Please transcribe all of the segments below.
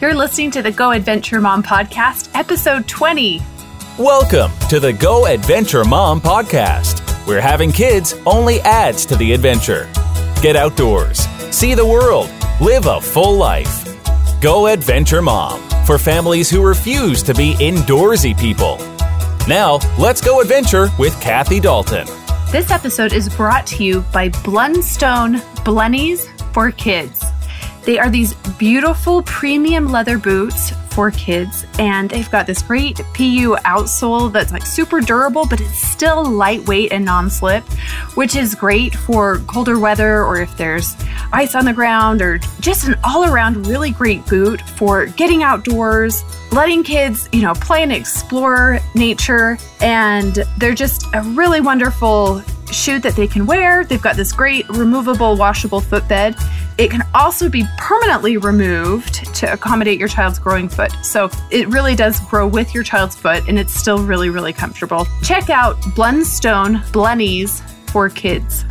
You're listening to the Go Adventure Mom podcast, episode 20. Welcome to the Go Adventure Mom podcast, where having kids only adds to the adventure. Get outdoors, see the world, live a full life. Go Adventure Mom for families who refuse to be indoorsy people. Now, let's go adventure with Kathy Dalton. This episode is brought to you by Blundstone Blunnies for Kids. They are these beautiful premium leather boots for kids, and they've got this great PU outsole that's like super durable, but it's still lightweight and non slip, which is great for colder weather or if there's ice on the ground, or just an all around really great boot for getting outdoors, letting kids, you know, play and explore nature. And they're just a really wonderful shoe that they can wear. They've got this great removable, washable footbed. It can also be permanently removed to accommodate your child's growing foot. So it really does grow with your child's foot and it's still really, really comfortable. Check out Blundstone Blunnies for kids.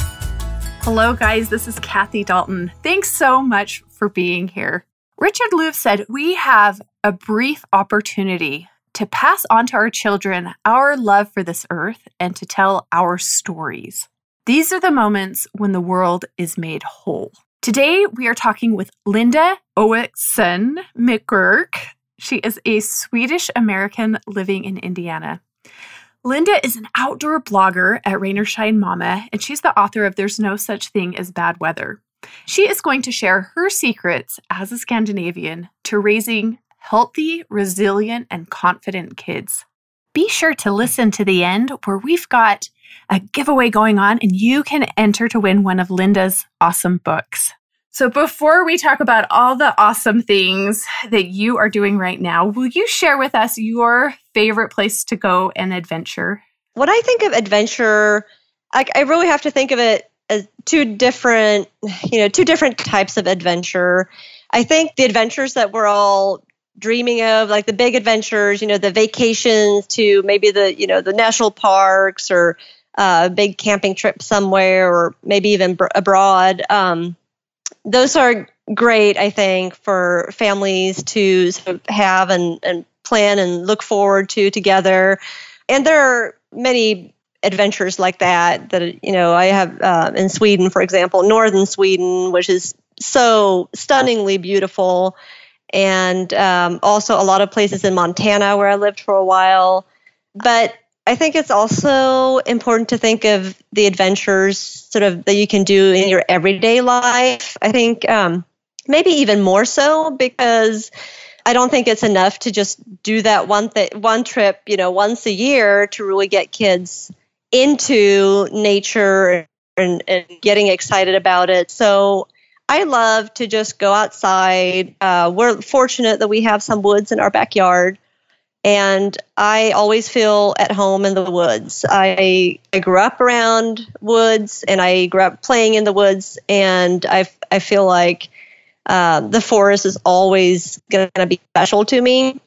Hello, guys. This is Kathy Dalton. Thanks so much for being here. Richard Louv said, We have a brief opportunity to pass on to our children our love for this earth and to tell our stories. These are the moments when the world is made whole. Today, we are talking with Linda Åkeson McGurk. She is a Swedish American living in Indiana. Linda is an outdoor blogger at Rain or Shine Mama, and she's the author of There's No Such Thing as Bad Weather. She is going to share her secrets as a Scandinavian to raising healthy, resilient, and confident kids. Be sure to listen to the end where we've got a giveaway going on and you can enter to win one of Linda's awesome books. So, before we talk about all the awesome things that you are doing right now, will you share with us your favorite place to go and adventure? When I think of adventure, I, I really have to think of it as two different, you know, two different types of adventure. I think the adventures that we're all dreaming of, like the big adventures, you know, the vacations to maybe the, you know, the national parks or a big camping trip somewhere, or maybe even br- abroad. Um, those are great, I think, for families to sort of have and, and plan and look forward to together. And there are many adventures like that that you know I have uh, in Sweden, for example, northern Sweden, which is so stunningly beautiful, and um, also a lot of places in Montana where I lived for a while. But I think it's also important to think of the adventures sort of that you can do in your everyday life. I think um, maybe even more so because I don't think it's enough to just do that one th- one trip, you know, once a year to really get kids into nature and, and getting excited about it. So I love to just go outside. Uh, we're fortunate that we have some woods in our backyard and I always feel at home in the woods. I I grew up around woods, and I grew up playing in the woods, and I I feel like uh, the forest is always going to be special to me.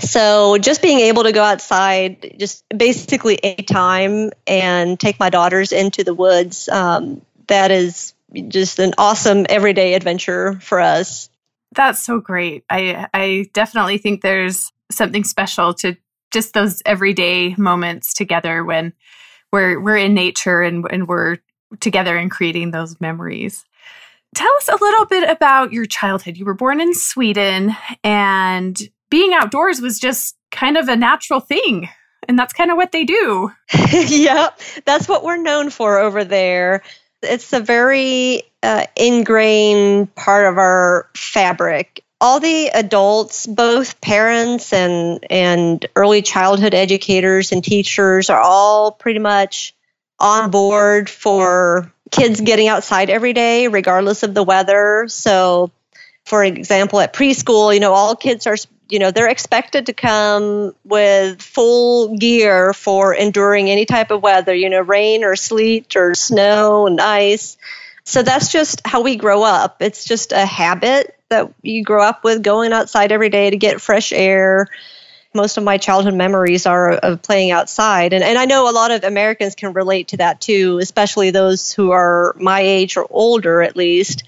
So just being able to go outside, just basically any time, and take my daughters into the woods, um, that is just an awesome everyday adventure for us. That's so great. I I definitely think there's something special to just those everyday moments together when we're we're in nature and, and we're together and creating those memories. Tell us a little bit about your childhood. You were born in Sweden and being outdoors was just kind of a natural thing. And that's kind of what they do. yeah, that's what we're known for over there. It's a very uh, ingrained part of our fabric all the adults, both parents and and early childhood educators and teachers are all pretty much on board for kids getting outside every day regardless of the weather. So for example at preschool, you know, all kids are you know, they're expected to come with full gear for enduring any type of weather, you know, rain or sleet or snow and ice. So that's just how we grow up. It's just a habit that you grow up with going outside every day to get fresh air most of my childhood memories are of playing outside. And, and I know a lot of Americans can relate to that too, especially those who are my age or older at least.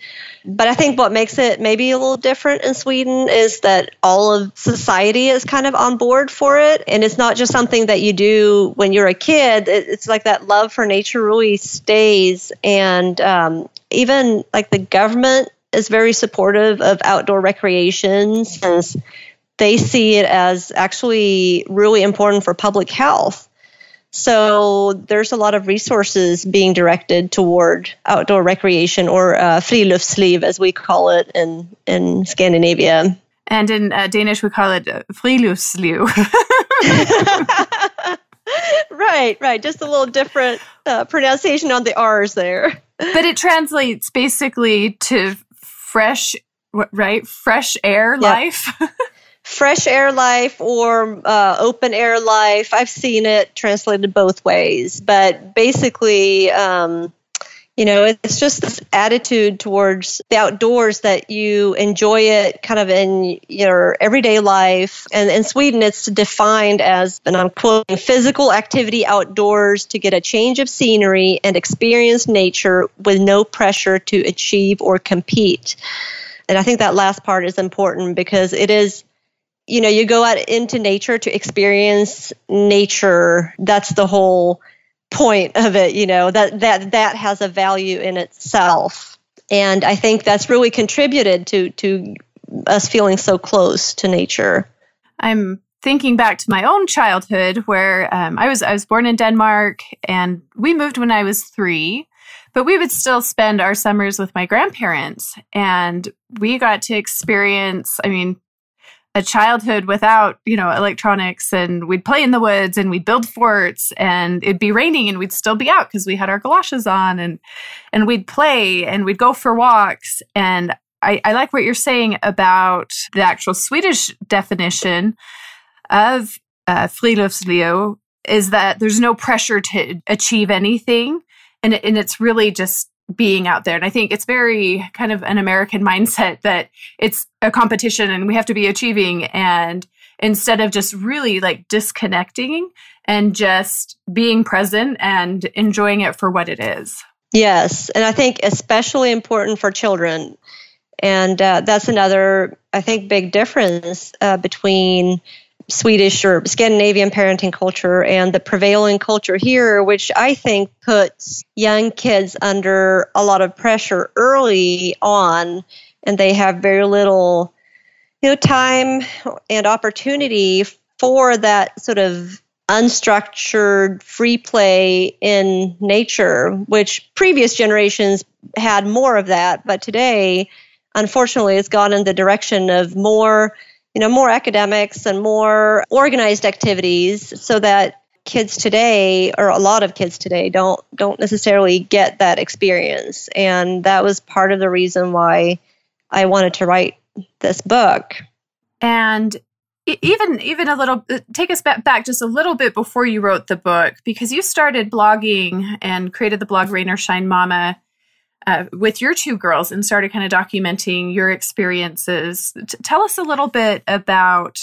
But I think what makes it maybe a little different in Sweden is that all of society is kind of on board for it. And it's not just something that you do when you're a kid, it's like that love for nature really stays. And um, even like the government is very supportive of outdoor recreation since they see it as actually really important for public health. So there's a lot of resources being directed toward outdoor recreation or uh, friluftsliv, as we call it in, in Scandinavia. And in uh, Danish, we call it uh, friluftsliv. right, right. Just a little different uh, pronunciation on the R's there. but it translates basically to fresh, right? Fresh air yep. life. fresh air life or uh, open air life. I've seen it translated both ways, but basically, um, you know, it's just this attitude towards the outdoors that you enjoy it kind of in your everyday life. And in Sweden, it's defined as, and I'm quoting, physical activity outdoors to get a change of scenery and experience nature with no pressure to achieve or compete. And I think that last part is important because it is you know, you go out into nature to experience nature. That's the whole point of it, you know, that that that has a value in itself. And I think that's really contributed to to us feeling so close to nature. I'm thinking back to my own childhood where um, I was I was born in Denmark and we moved when I was three, but we would still spend our summers with my grandparents and we got to experience I mean a childhood without, you know, electronics and we'd play in the woods and we'd build forts and it'd be raining and we'd still be out because we had our galoshes on and and we'd play and we'd go for walks. And I, I like what you're saying about the actual Swedish definition of uh, friluftsliv is that there's no pressure to achieve anything. And, and it's really just being out there. And I think it's very kind of an American mindset that it's a competition and we have to be achieving. And instead of just really like disconnecting and just being present and enjoying it for what it is. Yes. And I think especially important for children. And uh, that's another, I think, big difference uh, between Swedish or Scandinavian parenting culture and the prevailing culture here, which I think puts young kids under a lot of pressure early on, and they have very little, you know, time and opportunity for that sort of unstructured free play in nature, which previous generations had more of that, but today, unfortunately, it's gone in the direction of more you know, more academics and more organized activities so that kids today or a lot of kids today don't don't necessarily get that experience and that was part of the reason why I wanted to write this book. And even even a little uh, take us back just a little bit before you wrote the book because you started blogging and created the blog Rain or Shine Mama uh, with your two girls and started kind of documenting your experiences. T- tell us a little bit about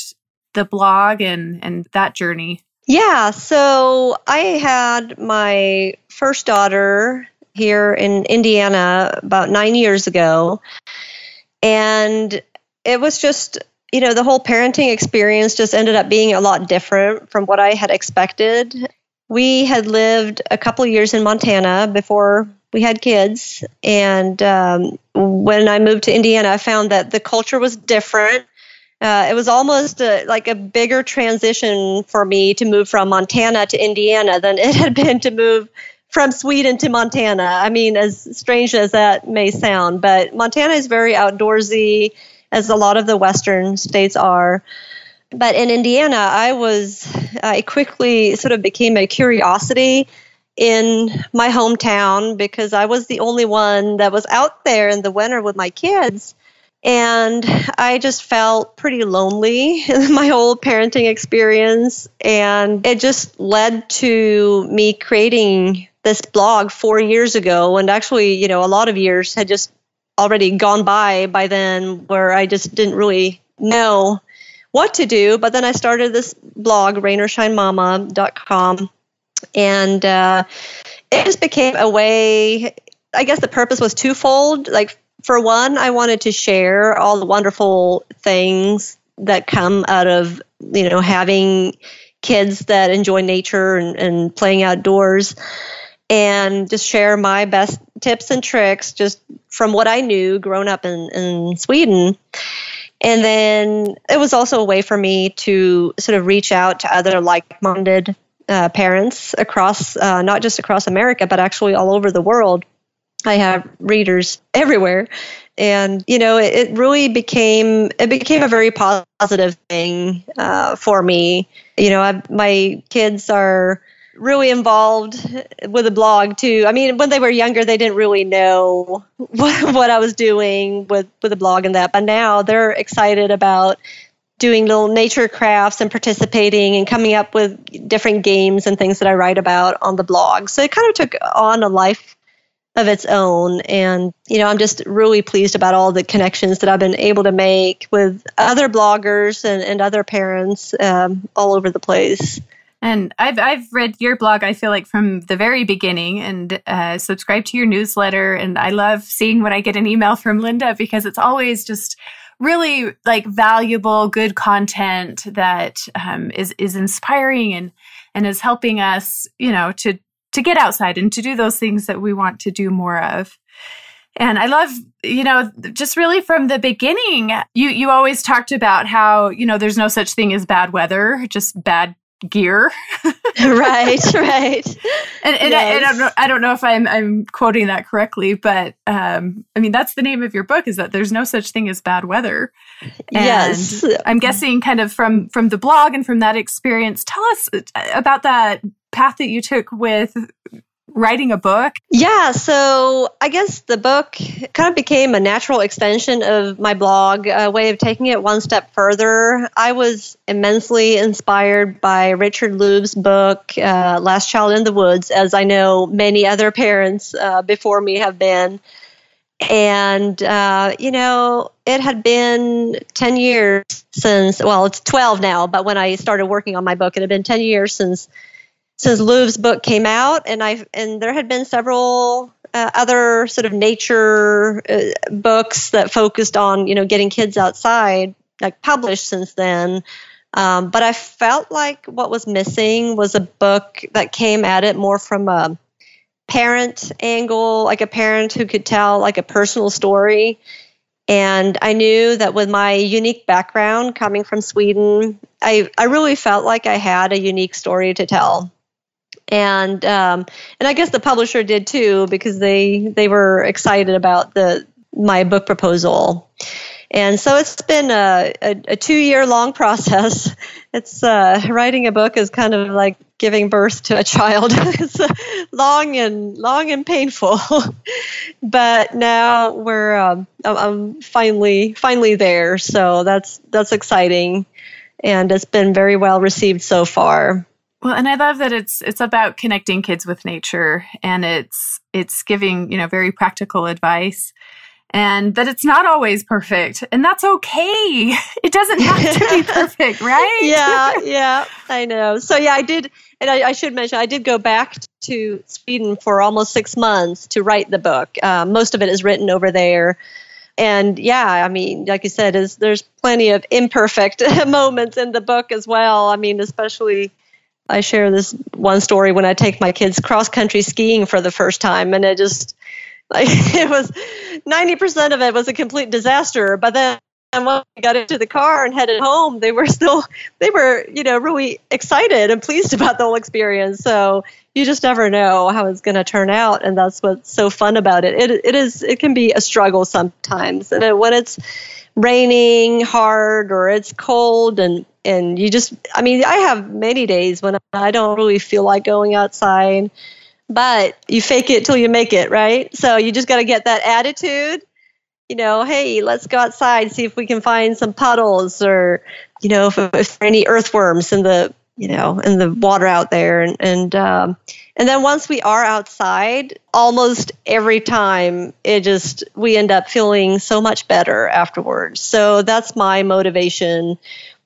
the blog and and that journey. Yeah, so I had my first daughter here in Indiana about 9 years ago and it was just you know the whole parenting experience just ended up being a lot different from what I had expected. We had lived a couple years in Montana before we had kids. And um, when I moved to Indiana, I found that the culture was different. Uh, it was almost a, like a bigger transition for me to move from Montana to Indiana than it had been to move from Sweden to Montana. I mean, as strange as that may sound, but Montana is very outdoorsy, as a lot of the western states are. But in Indiana, I was, I quickly sort of became a curiosity in my hometown because I was the only one that was out there in the winter with my kids. And I just felt pretty lonely in my whole parenting experience. And it just led to me creating this blog four years ago. And actually, you know, a lot of years had just already gone by by then where I just didn't really know what to do. But then I started this blog, rainorShineMama.com, and uh, it just became a way. I guess the purpose was twofold. Like for one, I wanted to share all the wonderful things that come out of you know having kids that enjoy nature and, and playing outdoors and just share my best tips and tricks just from what I knew growing up in, in Sweden. And then it was also a way for me to sort of reach out to other like minded uh, parents across, uh, not just across America, but actually all over the world. I have readers everywhere. And, you know, it, it really became, it became a very positive thing uh, for me. You know, I, my kids are, really involved with the blog too. I mean, when they were younger, they didn't really know what, what I was doing with with the blog and that, but now they're excited about doing little nature crafts and participating and coming up with different games and things that I write about on the blog. So it kind of took on a life of its own. And, you know, I'm just really pleased about all the connections that I've been able to make with other bloggers and, and other parents um, all over the place. And I've I've read your blog. I feel like from the very beginning, and uh, subscribed to your newsletter. And I love seeing when I get an email from Linda because it's always just really like valuable, good content that um, is is inspiring and and is helping us, you know, to to get outside and to do those things that we want to do more of. And I love, you know, just really from the beginning, you you always talked about how, you know, there's no such thing as bad weather, just bad gear. right, right. And, and, yes. I, and I, don't know, I, don't know, if I'm, I'm quoting that correctly, but um, I mean, that's the name of your book is that there's no such thing as bad weather. And yes. I'm guessing kind of from, from the blog and from that experience, tell us about that path that you took with writing a book? Yeah, so I guess the book kind of became a natural extension of my blog, a way of taking it one step further. I was immensely inspired by Richard Louv's book, uh, Last Child in the Woods, as I know many other parents uh, before me have been. And, uh, you know, it had been 10 years since, well, it's 12 now, but when I started working on my book, it had been 10 years since since Louv's book came out, and I and there had been several uh, other sort of nature uh, books that focused on you know getting kids outside, like published since then. Um, but I felt like what was missing was a book that came at it more from a parent angle, like a parent who could tell like a personal story. And I knew that with my unique background coming from Sweden, I, I really felt like I had a unique story to tell and um, and I guess the publisher did too because they they were excited about the my book proposal. And so it's been a, a, a two year long process. It's uh, writing a book is kind of like giving birth to a child. it's uh, long and long and painful, but now we're um, I'm finally finally there. So that's that's exciting, and it's been very well received so far. Well, and I love that it's it's about connecting kids with nature and it's it's giving, you know, very practical advice and that it's not always perfect and that's okay. It doesn't have to be perfect, right? yeah, yeah, I know. So yeah, I did and I, I, should mention I did go back to Sweden for almost six months to write the book. Um, most of it is written over there. And yeah, I mean, like you said, is there's plenty of imperfect moments in the book as well. I mean, especially I share this one story when I take my kids cross country skiing for the first time, and it just like it was ninety percent of it was a complete disaster. But then when we got into the car and headed home, they were still they were you know really excited and pleased about the whole experience. So you just never know how it's going to turn out, and that's what's so fun about it. It it is it can be a struggle sometimes, and when it's raining hard or it's cold and and you just i mean i have many days when i don't really feel like going outside but you fake it till you make it right? So you just got to get that attitude you know hey let's go outside see if we can find some puddles or you know if, if there are any earthworms in the you know in the water out there and and um, and then once we are outside almost every time it just we end up feeling so much better afterwards so that's my motivation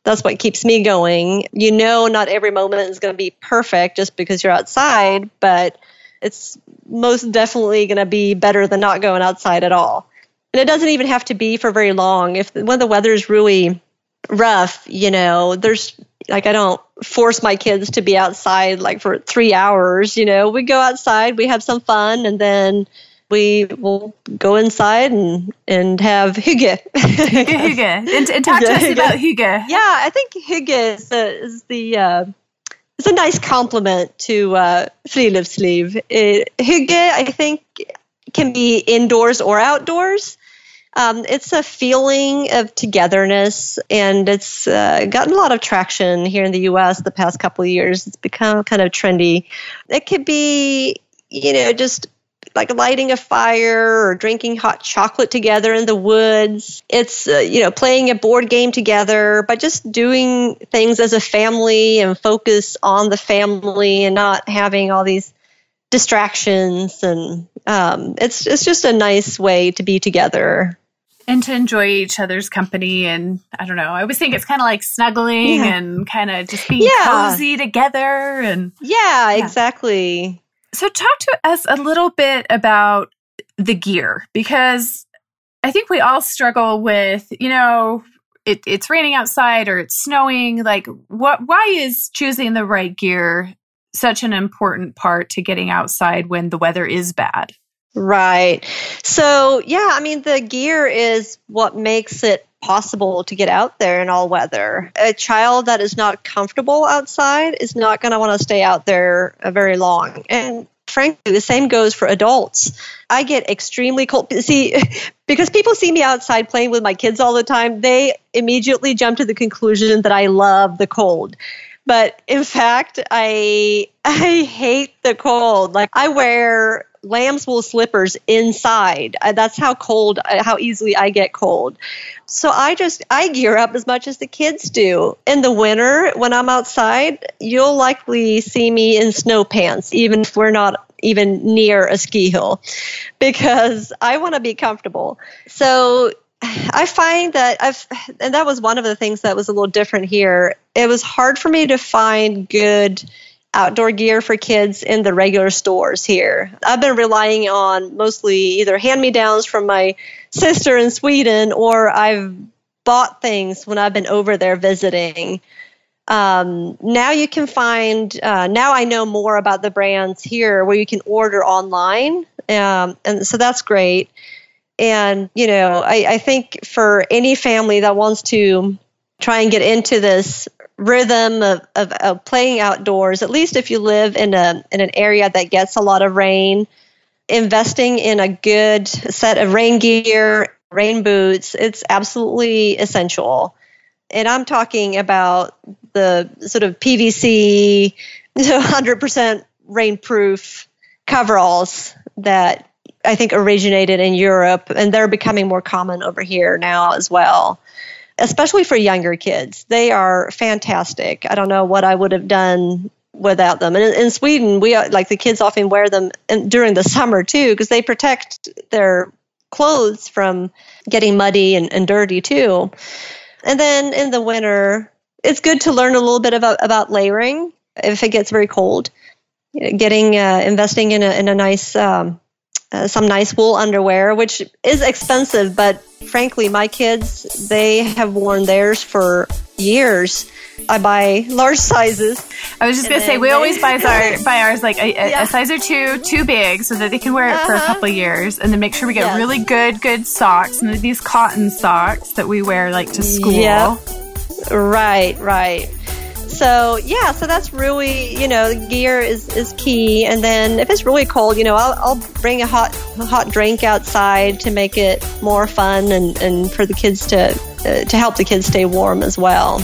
that's what keeps me going. You know, not every moment is going to be perfect just because you're outside, but it's most definitely going to be better than not going outside at all. And it doesn't even have to be for very long. If when the weather is really rough, you know, there's like I don't force my kids to be outside like for three hours. You know, we go outside, we have some fun, and then we will go inside and and have hygge. hygge, and, and talk to us about hygge. Yeah, I think hygge is, a, is the uh, it's a nice complement to uh, friluftsliv. hygge, I think, can be indoors or outdoors. Um, it's a feeling of togetherness, and it's uh, gotten a lot of traction here in the U.S. the past couple of years. It's become kind of trendy. It could be, you know, just like lighting a fire or drinking hot chocolate together in the woods. It's, uh, you know, playing a board game together, but just doing things as a family and focus on the family and not having all these distractions. And um, it's, it's just a nice way to be together and to enjoy each other's company and i don't know i always think it's kind of like snuggling yeah. and kind of just being yeah. cozy together and yeah, yeah, exactly so talk to us a little bit about the gear because i think we all struggle with you know it, it's raining outside or it's snowing like what why is choosing the right gear such an important part to getting outside when the weather is bad Right. So, yeah, I mean, the gear is what makes it possible to get out there in all weather. A child that is not comfortable outside is not going to want to stay out there uh, very long. And frankly, the same goes for adults. I get extremely cold. See, because people see me outside playing with my kids all the time, they immediately jump to the conclusion that I love the cold. But in fact, I I hate the cold. Like I wear lamb's wool slippers inside. Uh, that's how cold, uh, how easily I get cold. So I just, I gear up as much as the kids do. In the winter, when I'm outside, you'll likely see me in snow pants, even if we're not even near a ski hill, because I want to be comfortable. So I find that I've, and that was one of the things that was a little different here. It was hard for me to find good outdoor gear for kids in the regular stores here. I've been relying on mostly either hand me downs from my sister in Sweden or I've bought things when I've been over there visiting. Um, now you can find, uh, now I know more about the brands here where you can order online. Um, and so that's great. And, you know, I, I think for any family that wants to try and get into this rhythm of, of, of, playing outdoors, at least if you live in a in an area that gets a lot of rain, investing in a good set of rain gear, rain boots, it's absolutely essential. And I'm talking about the sort of PVC, 100% rainproof coveralls that I think originated in Europe, and they're becoming more common over here now as well especially for younger kids. They are fantastic. I don't know what I would have done without them. And in, Sweden, we like the kids often wear them in, during the summer too because they protect their clothes from getting muddy and, and dirty too. And then in the winter, it's good to learn a little bit about, about layering if it gets very cold. Getting uh, investing in a in a nice um, uh, some nice wool underwear, which is expensive, but frankly, my kids, they have worn theirs for years. I buy large sizes. I was just gonna say we always buy our buy ours like a, yeah. a, size or two too big so that they can wear it uh-huh. for a uh-huh. couple years, and then make sure we get yes. really good good socks and these cotton socks that we wear like to school. Yep. Right, right so yeah, so that's really you know gear is is key. And then if it's really cold, you know, I'll, I'll bring a hot hot drink outside to make it more fun and and for the kids to uh, to help the kids stay warm as well.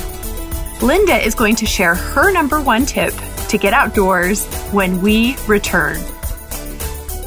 Linda is going to share her number one tip to get outdoors when we return.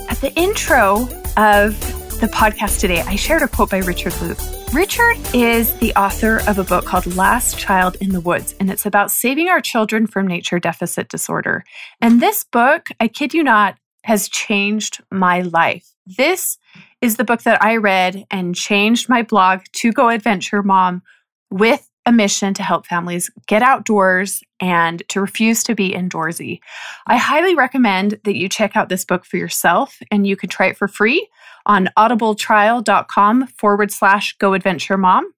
At the intro of the podcast today, I shared a quote by Richard Louv. Richard is the author of a book called Last Child in the Woods, and it's about saving our children from nature deficit disorder. And this book, I kid you not, has changed my life. This is the book that I read and changed my blog to Go Adventure Mom with a mission to help families get outdoors and to refuse to be indoorsy. I highly recommend that you check out this book for yourself, and you can try it for free on audibletrial.com forward slash go adventure mom.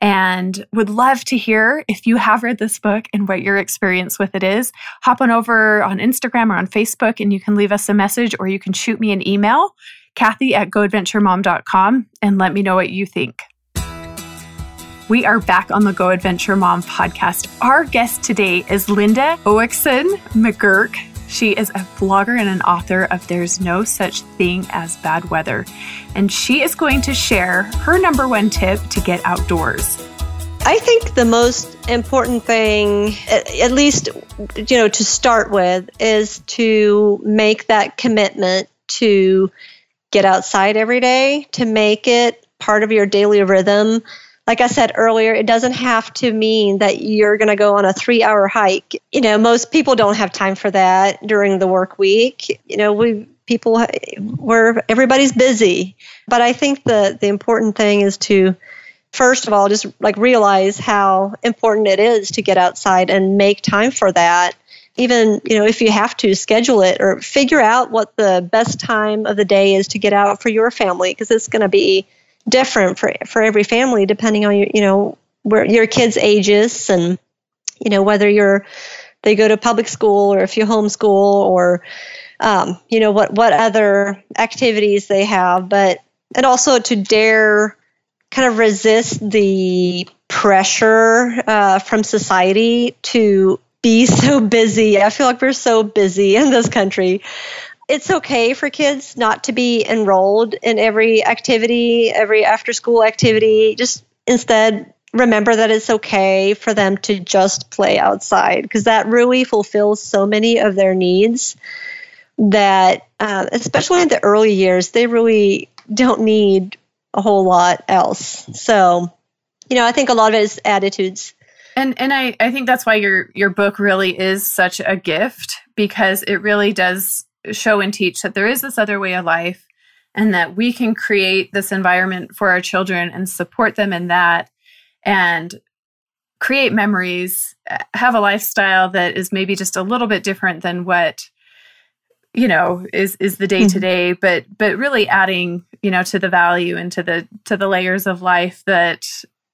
And would love to hear if you have read this book and what your experience with it is. Hop on over on Instagram or on Facebook and you can leave us a message or you can shoot me an email, Kathy at goadventuremom.com, and let me know what you think. We are back on the Go Adventure Mom podcast. Our guest today is Linda Åkeson McGurk. She is a blogger and an author of There's No Such Thing as Bad Weather. And she is going to share her number one tip to get outdoors. I think the most important thing, at least, you know, to start with, is to make that commitment to get outside every day, to make it part of your daily rhythm like I said earlier, it doesn't have to mean that you're going to go on a three hour hike. You know, most people don't have time for that during the work week. You know, we people where everybody's busy. But I think the the important thing is to first of all just like realize how important it is to get outside and make time for that. Even, you know, if you have to schedule it or figure out what the best time of the day is to get out for your family because it's going to be different for for every family depending on your you know where your kids' ages and you know whether you're they go to public school or if you homeschool or um, you know what what other activities they have. But and also to dare kind of resist the pressure uh, from society to be so busy. I feel like we're so busy in this country it's okay for kids not to be enrolled in every activity, every after school activity. Just instead, remember that it's okay for them to just play outside because that really fulfills so many of their needs that, uh, especially in the early years, they really don't need a whole lot else. So, you know, I think a lot of it is attitudes. And and I, I think that's why your your book really is such a gift because it really does show and teach that there is this other way of life and that we can create this environment for our children and support them in that and create memories have a lifestyle that is maybe just a little bit different than what you know is is the day to mm-hmm. day but but really adding you know to the value and to the to the layers of life that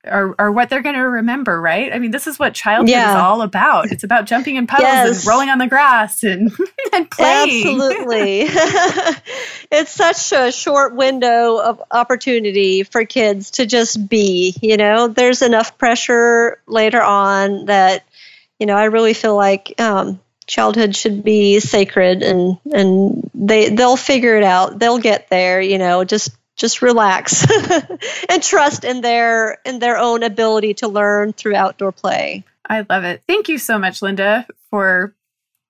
are, are what they're going to remember, right? I mean, this is what childhood yeah. is all about. It's about jumping in puddles yes. and rolling on the grass and, and playing. Absolutely. it's such a short window of opportunity for kids to just be, you know, there's enough pressure later on that, you know, I really feel like, um, childhood should be sacred and and they they'll figure it out they'll get there you know just just relax and trust in their in their own ability to learn through outdoor play. I love it. Thank you so much, Linda, for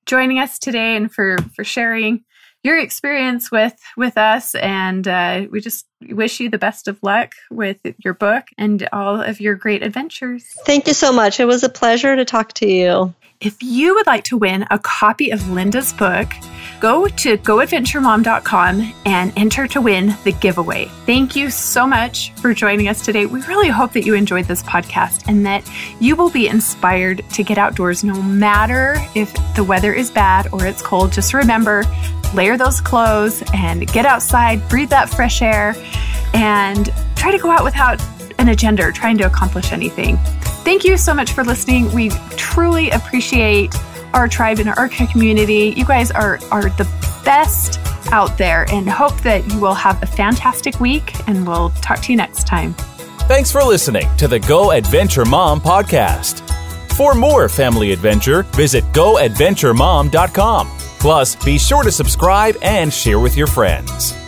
joining us today and for for sharing your experience with with us. And uh, we just wish you the best of luck with your book and all of your great adventures. Thank you so much. It was a pleasure to talk to you. If you would like to win a copy of Linda's book, go to goadventuremom.com and enter to win the giveaway. Thank you so much for joining us today. We really hope that you enjoyed this podcast and that you will be inspired to get outdoors no matter if the weather is bad or it's cold. Just remember, layer those clothes and get outside, breathe that fresh air, and try to go out without an agenda or trying to accomplish anything. Thank you so much for listening. We truly appreciate our tribe and our community. You guys are, are the best out there and hope that you will have a fantastic week and we'll talk to you next time. Thanks for listening to the Go Adventure Mom podcast. For more family adventure, visit goadventuremom.com. Plus, be sure to subscribe and share with your friends.